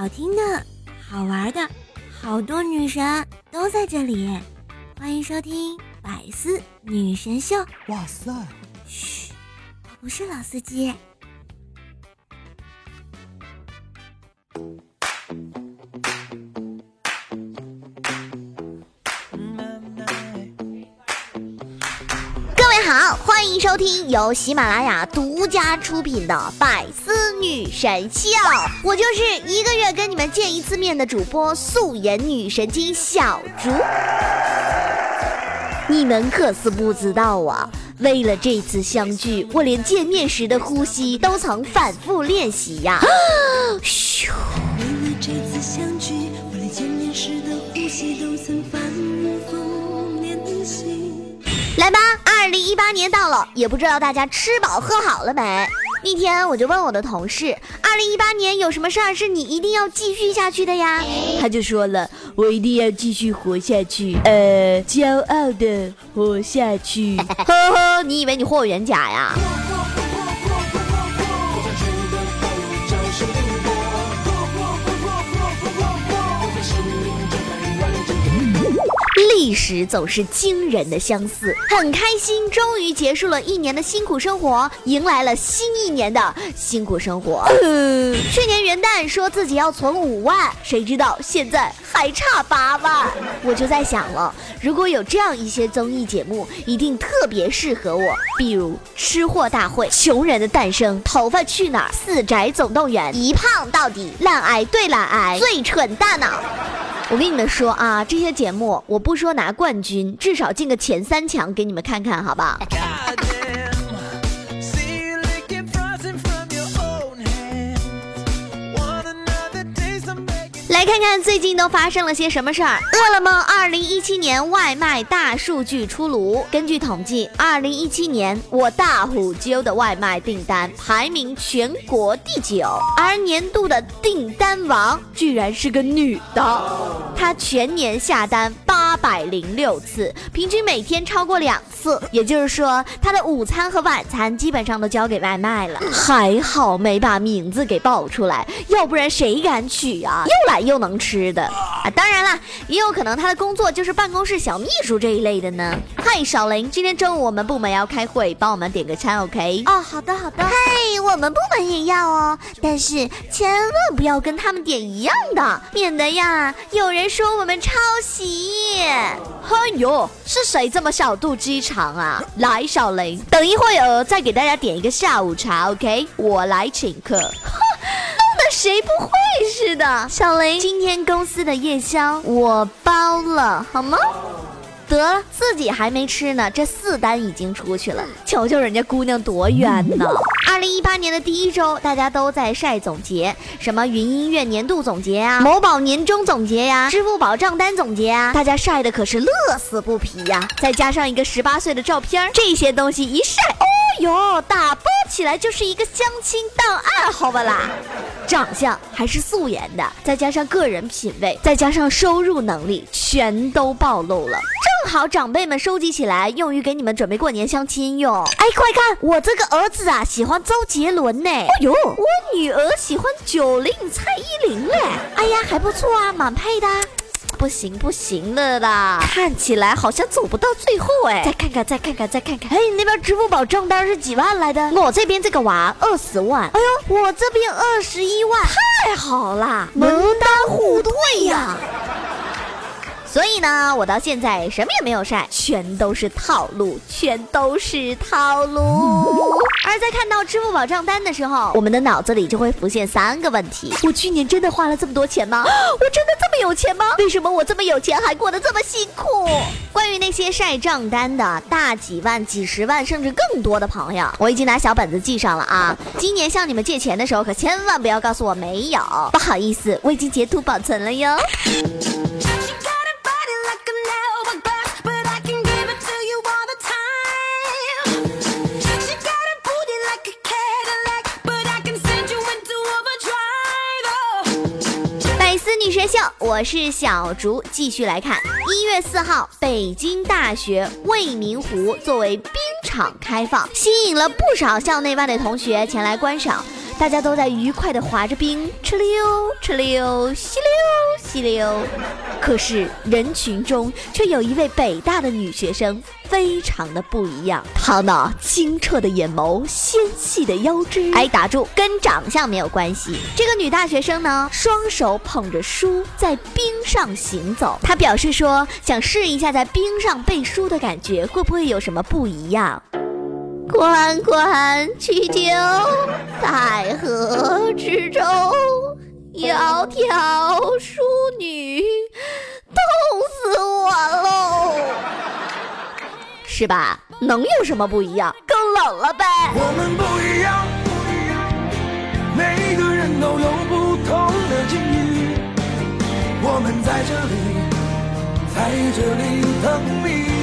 好听的、好玩的，好多女神都在这里。欢迎收听《百思女神秀》。哇塞！嘘，我不是老司机。收听由喜马拉雅独家出品的《百思女神秀》，我就是一个月跟你们见一次面的主播素颜女神经小竹。你们可是不知道啊，为了这次相聚，我连见面时的呼吸都曾反复练习呀。咻。为了这次相聚，我连见面时的呼吸都曾反复。来吧。二零一八年到了，也不知道大家吃饱喝好了没？那天我就问我的同事，二零一八年有什么事儿是你一定要继续下去的呀？他就说了，我一定要继续活下去，呃，骄傲的活下去。呵呵，你以为你霍元甲呀？历史总是惊人的相似，很开心，终于结束了一年的辛苦生活，迎来了新一年的辛苦生活。去年元旦说自己要存五万，谁知道现在还差八万。我就在想了，如果有这样一些综艺节目，一定特别适合我，比如《吃货大会》《穷人的诞生》《头发去哪儿》《四宅总动员》《一胖到底》《懒癌对懒癌》《最蠢大脑》。我跟你们说啊，这些节目我不说拿冠军，至少进个前三强给你们看看，好不好？来看看最近都发生了些什么事儿。饿了么二零一七年外卖大数据出炉，根据统计，二零一七年我大虎揪的外卖订单排名全国第九，而年度的订单王居然是个女的，她全年下单八百零六次，平均每天超过两次，也就是说，她的午餐和晚餐基本上都交给外卖了。还好没把名字给报出来，要不然谁敢取啊？又来又。能吃的啊！当然了，也有可能他的工作就是办公室小秘书这一类的呢。嗨，小林，今天中午我们部门要开会，帮我们点个餐，OK？哦，好的，好的。嗨，我们部门也要哦，但是千万不要跟他们点一样的，免得呀有人说我们抄袭。哎呦，是谁这么小肚鸡肠啊？来，小林，等一会儿再给大家点一个下午茶，OK？我来请客。谁不会似的？小雷，今天公司的夜宵我包了，好吗？得了，自己还没吃呢，这四单已经出去了，瞧瞧人家姑娘多冤呢。二零一八年的第一周，大家都在晒总结，什么云音乐年度总结啊，某宝年终总结呀，支付宝账单总结啊，大家晒的可是乐此不疲呀。再加上一个十八岁的照片，这些东西一晒，哦哟，打包起来就是一个相亲档案，好吧啦。长相还是素颜的，再加上个人品味，再加上收入能力，全都暴露了。正好长辈们收集起来，用于给你们准备过年相亲用。哎，快看，我这个儿子啊，喜欢周杰伦呢。哎呦，我女儿喜欢九零蔡依林嘞。哎呀，还不错啊，蛮配的。不行不行了啦，看起来好像走不到最后哎。再看看，再看看，再看看。哎，你那边支付宝账单是几万来的？我这边这个娃二十万。哎呦，我这边二十一万，太好啦，门当户对呀。所以呢，我到现在什么也没有晒，全都是套路，全都是套路。而在看到支付宝账单的时候，我们的脑子里就会浮现三个问题：我去年真的花了这么多钱吗？我真的这么有钱吗？为什么我这么有钱还过得这么辛苦？关于那些晒账单的大几万、几十万甚至更多的朋友，我已经拿小本子记上了啊！今年向你们借钱的时候，可千万不要告诉我没有，不好意思，我已经截图保存了哟。我是小竹，继续来看。一月四号，北京大学未名湖作为冰场开放，吸引了不少校内外的同学前来观赏。大家都在愉快地滑着冰，哧溜哧溜，吸溜吸溜。可是人群中却有一位北大的女学生，非常的不一样。她那清澈的眼眸，纤细的腰肢，哎，打住，跟长相没有关系。这个女大学生呢，双手捧着书在冰上行走。她表示说，想试一下在冰上背书的感觉，会不会有什么不一样？关关雎鸠，在河之洲。窈窕淑女，痛死我喽！是吧？能有什么不一样？更冷了呗。我们不一样不一样，每个人都有不同的境遇。我们在这里，在这里等你。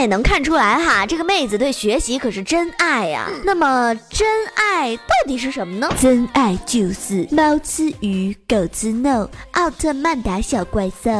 也能看出来哈，这个妹子对学习可是真爱呀。那么真爱到底是什么呢？真爱就是猫吃鱼，狗吃肉，奥特曼打小怪兽。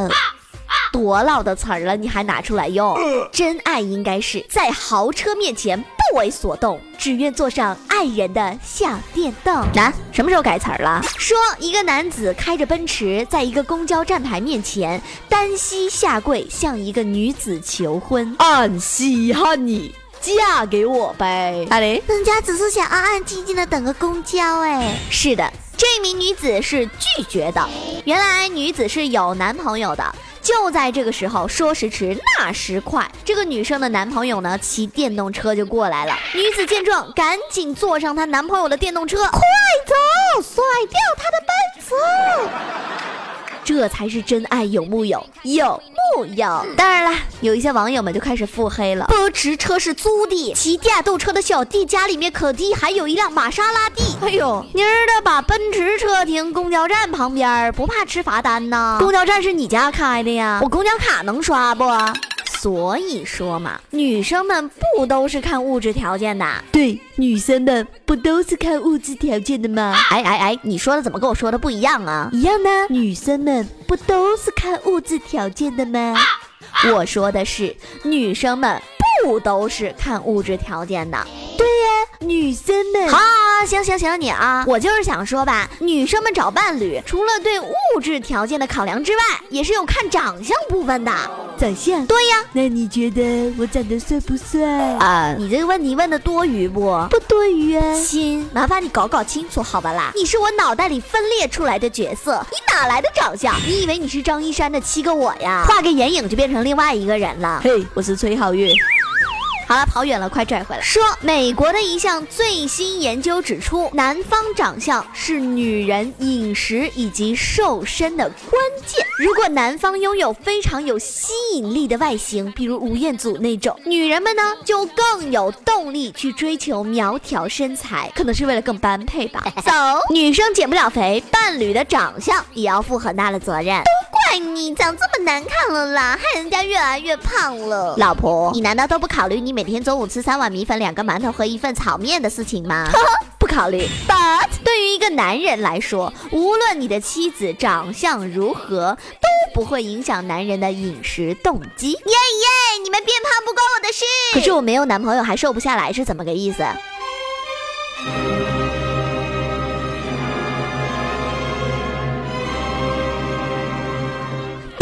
多老的词儿了，你还拿出来用？真爱应该是在豪车面前不为所动，只愿坐上爱人的小电动。那什么时候改词儿了？说一个男子开着奔驰，在一个公交站台面前单膝下跪，向一个女子求婚。俺稀罕你，嫁给我呗。阿雷，人家只是想安安静静的等个公交。哎，是的，这名女子是拒绝的。原来女子是有男朋友的。就在这个时候，说时迟，那时快，这个女生的男朋友呢，骑电动车就过来了。女子见状，赶紧坐上她男朋友的电动车，快走，甩掉他的奔驰。这才是真爱，有木有？有木有？当然了，有一些网友们就开始腹黑了。奔驰车是租的，骑电动车的小弟家里面可弟还有一辆玛莎拉蒂。哎呦，妮儿的把奔驰车停公交站旁边，不怕吃罚单呢？公交站是你家开的呀？我公交卡能刷不？所以说嘛，女生们不都是看物质条件的？对，女生们不都是看物质条件的吗？哎哎哎，你说的怎么跟我说的不一样啊？一样呢，女生们不都是看物质条件的吗？我说的是，女生们不都是看物质条件的。女生们。好，行行行，你啊，我就是想说吧，女生们找伴侣，除了对物质条件的考量之外，也是有看长相部分的。长相？对呀。那你觉得我长得帅不帅啊？你这个问题问的多余不？不多余啊。亲，麻烦你搞搞清楚好吧啦。你是我脑袋里分裂出来的角色，你哪来的长相？你以为你是张一山的七个我呀？画个眼影就变成另外一个人了。嘿，我是崔浩月。好了，跑远了，快拽回来。说美国的一项最新研究指出，男方长相是女人饮食以及瘦身的关键。如果男方拥有非常有吸引力的外形，比如吴彦祖那种，女人们呢就更有动力去追求苗条身材，可能是为了更般配吧。走，女生减不了肥，伴侣的长相也要负很大的责任。怪你长这么难看了啦，害人家越来越胖了。老婆，你难道都不考虑你每天中午吃三碗米粉、两个馒头和一份炒面的事情吗？不考虑。But 对于一个男人来说，无论你的妻子长相如何，都不会影响男人的饮食动机。耶耶，你们变胖不关我的事。可是我没有男朋友还瘦不下来，是怎么个意思？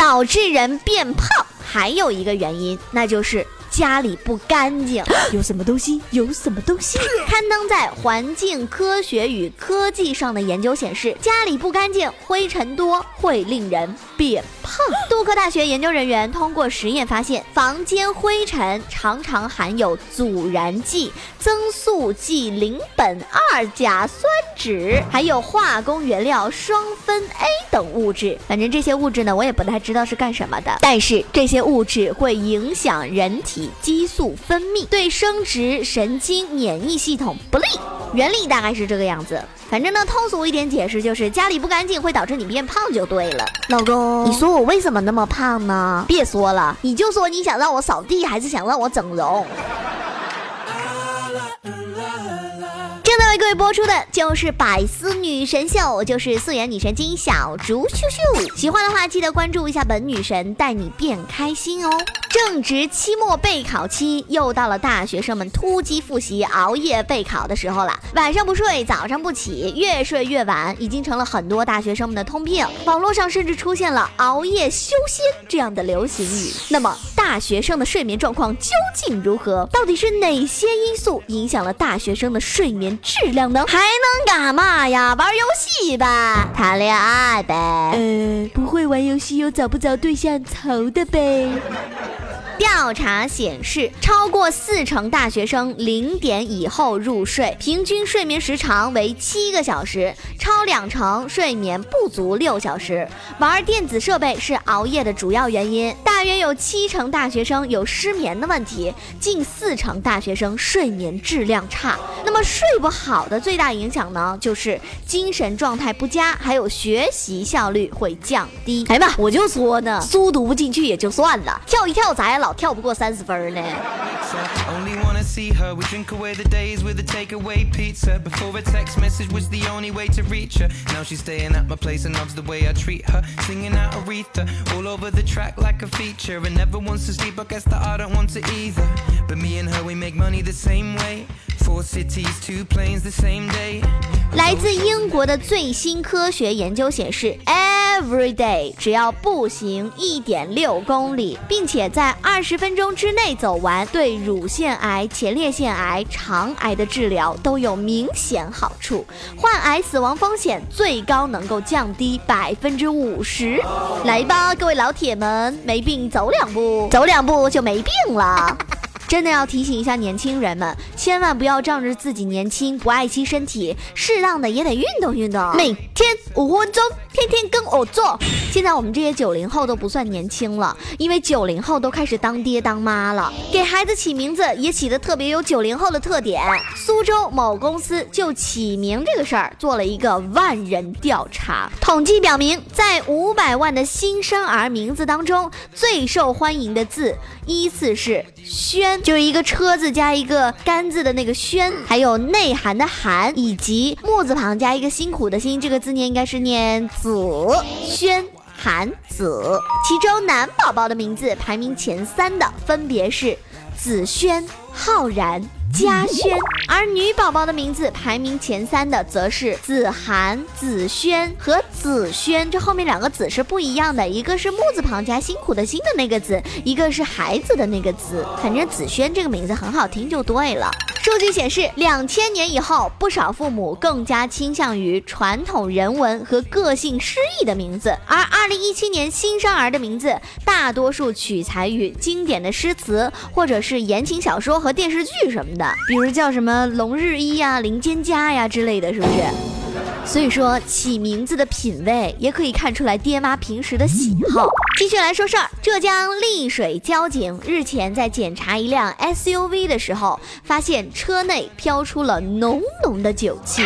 导致人变胖，还有一个原因，那就是。家里不干净，有什么东西？有什么东西？刊登在《环境科学与科技》上的研究显示，家里不干净、灰尘多会令人变胖。杜克大学研究人员通过实验发现，房间灰尘常常含有阻燃剂、增速剂邻苯二甲酸酯，还有化工原料双酚 A 等物质。反正这些物质呢，我也不太知道是干什么的，但是这些物质会影响人体。激素分泌对生殖、神经、免疫系统不利，原理大概是这个样子。反正呢，通俗一点解释就是家里不干净会导致你变胖就对了。老公，你说我为什么那么胖呢？别说了，你就说你想让我扫地还是想让我整容？会播出的就是百思女神秀，就是素颜女神经小竹秀秀。喜欢的话，记得关注一下本女神，带你变开心哦。正值期末备考期，又到了大学生们突击复习、熬夜备考的时候了。晚上不睡，早上不起，越睡越晚，已经成了很多大学生们的通病。网络上甚至出现了“熬夜修仙”这样的流行语。那么，大学生的睡眠状况究竟如何？到底是哪些因素影响了大学生的睡眠质量呢？还能干嘛呀？玩游戏呗，谈恋爱呗。呃，不会玩游戏又找不着对象，愁的呗。调查显示，超过四成大学生零点以后入睡，平均睡眠时长为七个小时；超两成睡眠不足六小时。玩电子设备是熬夜的主要原因，大约有七成大学生有失眠的问题，近四成大学生睡眠质量差。那么睡不好的最大影响呢，就是精神状态不佳，还有学习效率会降低。哎妈，我就说呢，书读不进去也就算了，跳一跳咋老跳不过三十分呢。Only wanna see her. We drink away the days with a takeaway pizza. Before a text message was the only way to reach her. Now she's staying at my place and loves the way I treat her. Singing out Aretha all over the track like a feature. And never wants to sleep. I guess that I don't want to either. But me and her, we make money the same way. 来自英国的最新科学研究显示 ，every day 只要步行一点六公里，并且在二十分钟之内走完，对乳腺癌、前列腺癌、肠癌的治疗都有明显好处，患癌死亡风险最高能够降低百分之五十。来吧，各位老铁们，没病走两步，走两步就没病了。真的要提醒一下年轻人们，千万不要仗着自己年轻不爱惜身体，适当的也得运动运动，每天五分钟。天天跟我做。现在我们这些九零后都不算年轻了，因为九零后都开始当爹当妈了，给孩子起名字也起得特别有九零后的特点。苏州某公司就起名这个事儿做了一个万人调查，统计表明，在五百万的新生儿名字当中，最受欢迎的字依次是“轩”，就是一个车字加一个干字的那个“轩”，还有内涵的“涵”，以及木字旁加一个辛苦的“辛”，这个字念应该是念。子轩、涵子，其中男宝宝的名字排名前三的分别是子轩、浩然。嘉轩，而女宝宝的名字排名前三的则是子涵、子轩和子轩，这后面两个子是不一样的，一个是木字旁加辛苦的辛的那个子，一个是孩子的那个子，反正子轩这个名字很好听就对了。数据显示，两千年以后，不少父母更加倾向于传统人文和个性诗意的名字，而二零一七年新生儿的名字大多数取材于经典的诗词或者是言情小说和电视剧什么的。比如叫什么龙日一呀、林间家呀之类的，是不是？所以说起名字的品味也可以看出来爹妈平时的喜好。继续来说事儿，浙江丽水交警日前在检查一辆 SUV 的时候，发现车内飘出了浓浓的酒气。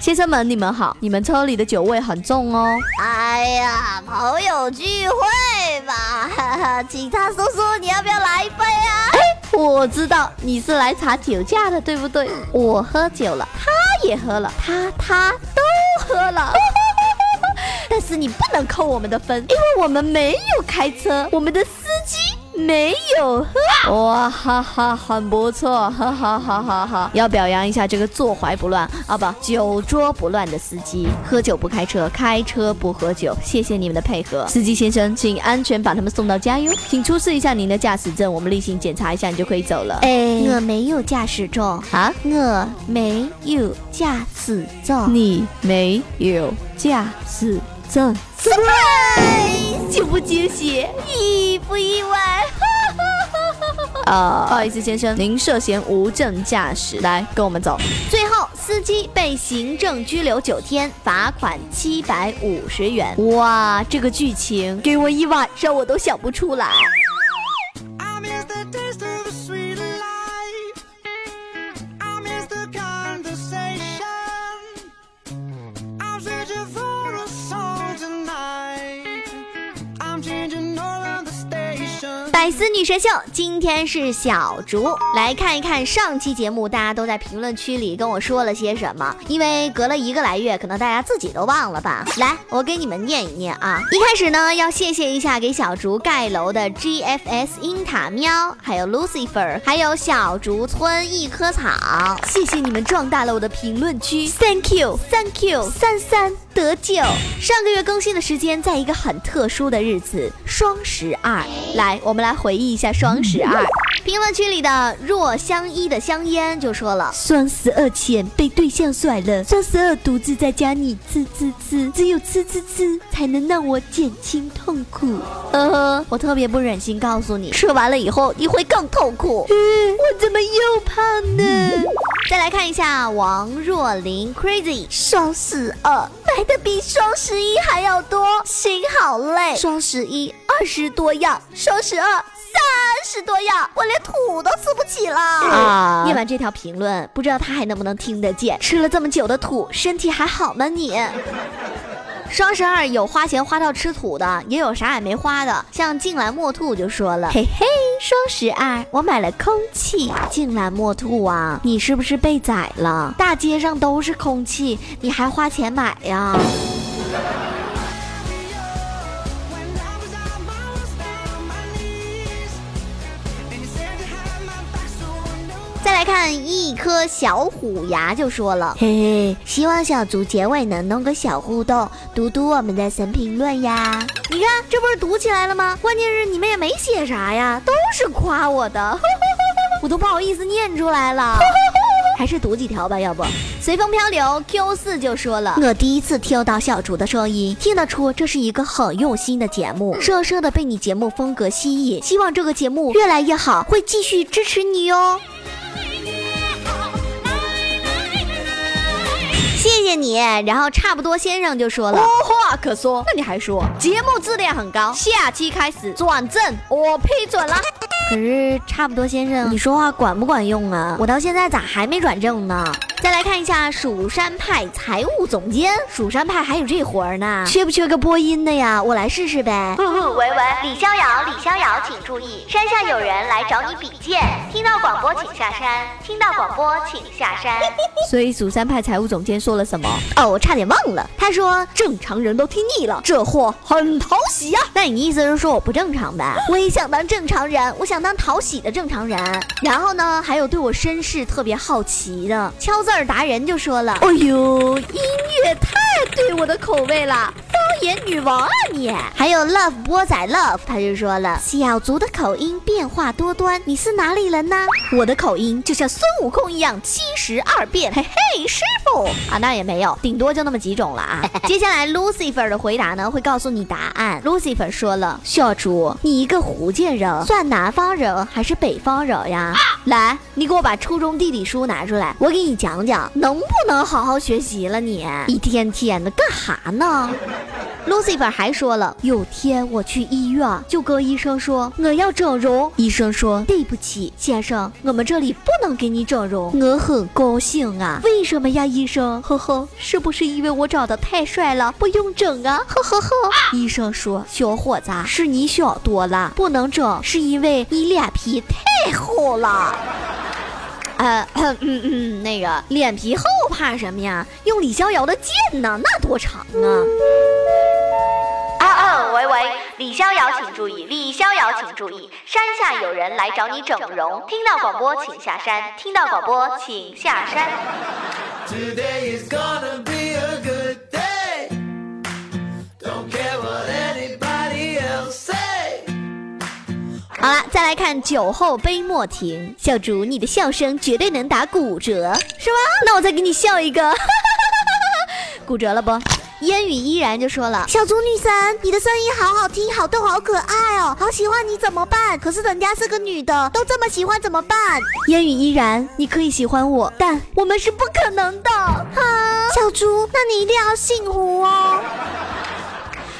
先生们，你们好，你们车里的酒味很重哦。哎呀，朋友聚会吧，警察叔叔，你要不要来一杯啊？我知道你是来查酒驾的，对不对？我喝酒了，他也喝了，他他都喝了，但是你不能扣我们的分，因为我们没有开车，我们的。没有喝哇哈哈，很不错，哈哈哈哈哈！要表扬一下这个坐怀不乱啊不酒桌不乱的司机，喝酒不开车，开车不喝酒。谢谢你们的配合，司机先生，请安全把他们送到家哟。请出示一下您的驾驶证，我们例行检查一下，你就可以走了。哎，我没有驾驶证啊，我没有驾驶证，你没有驾驶证。惊不惊喜，意不意外？啊，不好意思，先生，您涉嫌无证驾驶，来跟我们走。最后，司机被行政拘留九天，罚款七百五十元。哇，这个剧情给我一晚上我都想不出来。百思女神秀，今天是小竹，来看一看上期节目大家都在评论区里跟我说了些什么。因为隔了一个来月，可能大家自己都忘了吧。来，我给你们念一念啊。一开始呢，要谢谢一下给小竹盖楼的 GFS 樱塔喵，还有 Lucifer，还有小竹村一棵草，谢谢你们壮大了我的评论区，Thank you，Thank you，三三得救。上个月更新的时间在一个很特殊的日子，双十二。来，我们来回忆一下双十二。评论区里的若相依的香烟就说了：双十二前被对象甩了，双十二独自在家里吃吃吃，只有吃吃吃才能让我减轻痛苦。呵呵，我特别不忍心告诉你，吃完了以后你会更痛苦。嗯我怎么又胖呢？再来看一下王若琳 Crazy，双十二买的比双十一还要多，心好累。双十一二十多样，双十二三十多样，我连土都吃不起了。啊！念完这条评论，不知道他还能不能听得见？吃了这么久的土，身体还好吗你？双十二有花钱花到吃土的，也有啥也没花的。像静兰墨兔就说了：“嘿嘿，双十二我买了空气。”静兰墨兔啊，你是不是被宰了？大街上都是空气，你还花钱买呀？看一颗小虎牙就说了，嘿嘿，希望小竹结尾能弄个小互动，读读我们的神评论呀。你看，这不是读起来了吗？关键是你们也没写啥呀，都是夸我的，我都不好意思念出来了。还是读几条吧，要不随风漂流 Q 四就说了，我第一次听到小竹的声音，听得出这是一个很用心的节目，深深的被你节目风格吸引，希望这个节目越来越好，会继续支持你哟。谢谢你，然后差不多先生就说了，无话可说。那你还说节目质量很高，下期开始转正，我批准了。可是差不多先生，你说话管不管用啊？我到现在咋还没转正呢？再来看一下蜀山派财务总监，蜀山派还有这活儿呢？缺不缺个播音的呀？我来试试呗。喂喂，李逍遥，李逍遥，请注意，山下有人来找你比剑，听到广播请下山，听到广播请下山。所以蜀山派财务总监说了什么？哦，我差点忘了，他说正常人都听腻了，这货很讨喜呀。那你意思是说我不正常呗？我也想当正常人，我想当讨喜的正常人。然后呢，还有对我身世特别好奇的敲字儿。达人就说了：“哎呦，音乐太对我的口味了，方言女王啊你！”还有 Love 波仔 Love 他就说了：“小族的口音变化多端，你是哪里人呢？我的口音就像孙悟空一样七十二变。”嘿嘿，师傅啊，那也没有，顶多就那么几种了啊。接下来 Lucifer 的回答呢，会告诉你答案。Lucifer 说了：“小猪，你一个福建人，算南方人还是北方人呀？来，你给我把初中地理书拿出来，我给你讲。”讲能不能好好学习了？你一天天的干哈呢？Lucifer 还说了，有天我去医院，就跟医生说我要整容。医生说对不起，先生，我们这里不能给你整容。我很高兴啊，为什么呀，医生？呵呵，是不是因为我长得太帅了，不用整啊？呵呵呵。医生说，小伙子，是你想多了，不能整，是因为你脸皮太厚了。呃，嗯嗯，那个脸皮厚怕什么呀？用李逍遥的剑呢，那多长啊！喂喂，李逍遥请注意，李逍遥请注意，山下有人来找你整容，听到广播请下山，听到广播请下山。好了，再来看酒后杯莫停。小竹，你的笑声绝对能打骨折，是吗？那我再给你笑一个，骨折了不？烟雨依然就说了：“小猪女神，你的声音好好听，好逗，好可爱哦，好喜欢你，怎么办？可是人家是个女的，都这么喜欢，怎么办？”烟雨依然，你可以喜欢我，但我们是不可能的。哈，小猪，那你一定要幸福哦。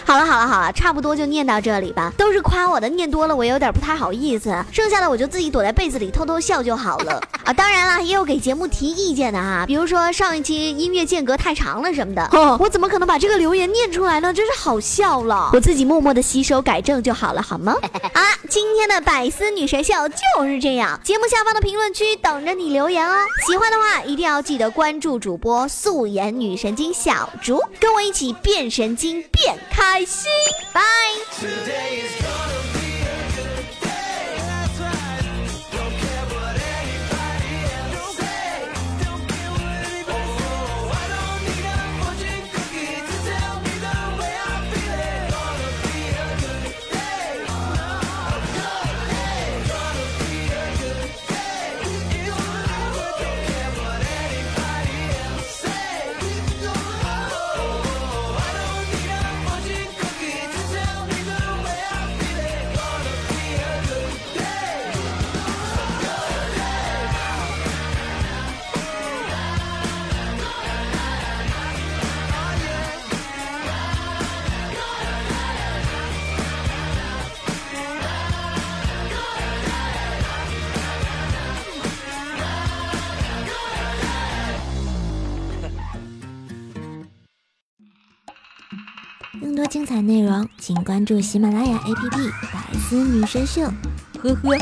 好了好了好了，差不多就念到这里吧。都是夸我的，念多了我有点不太好意思。剩下的我就自己躲在被子里偷偷笑就好了啊。当然了，也有给节目提意见的哈，比如说上一期音乐间隔太长了什么的，哦我怎么可能把这个留言念出来呢？真是好笑了，我自己默默的吸收改正就好了，好吗？啊，今天的百思女神秀就是这样，节目下方的评论区等着你留言哦。喜欢的话一定要记得关注主播素颜女神经小竹，跟我一起变神经变开心，拜。请关注喜马拉雅 APP《百思女神秀》。呵呵。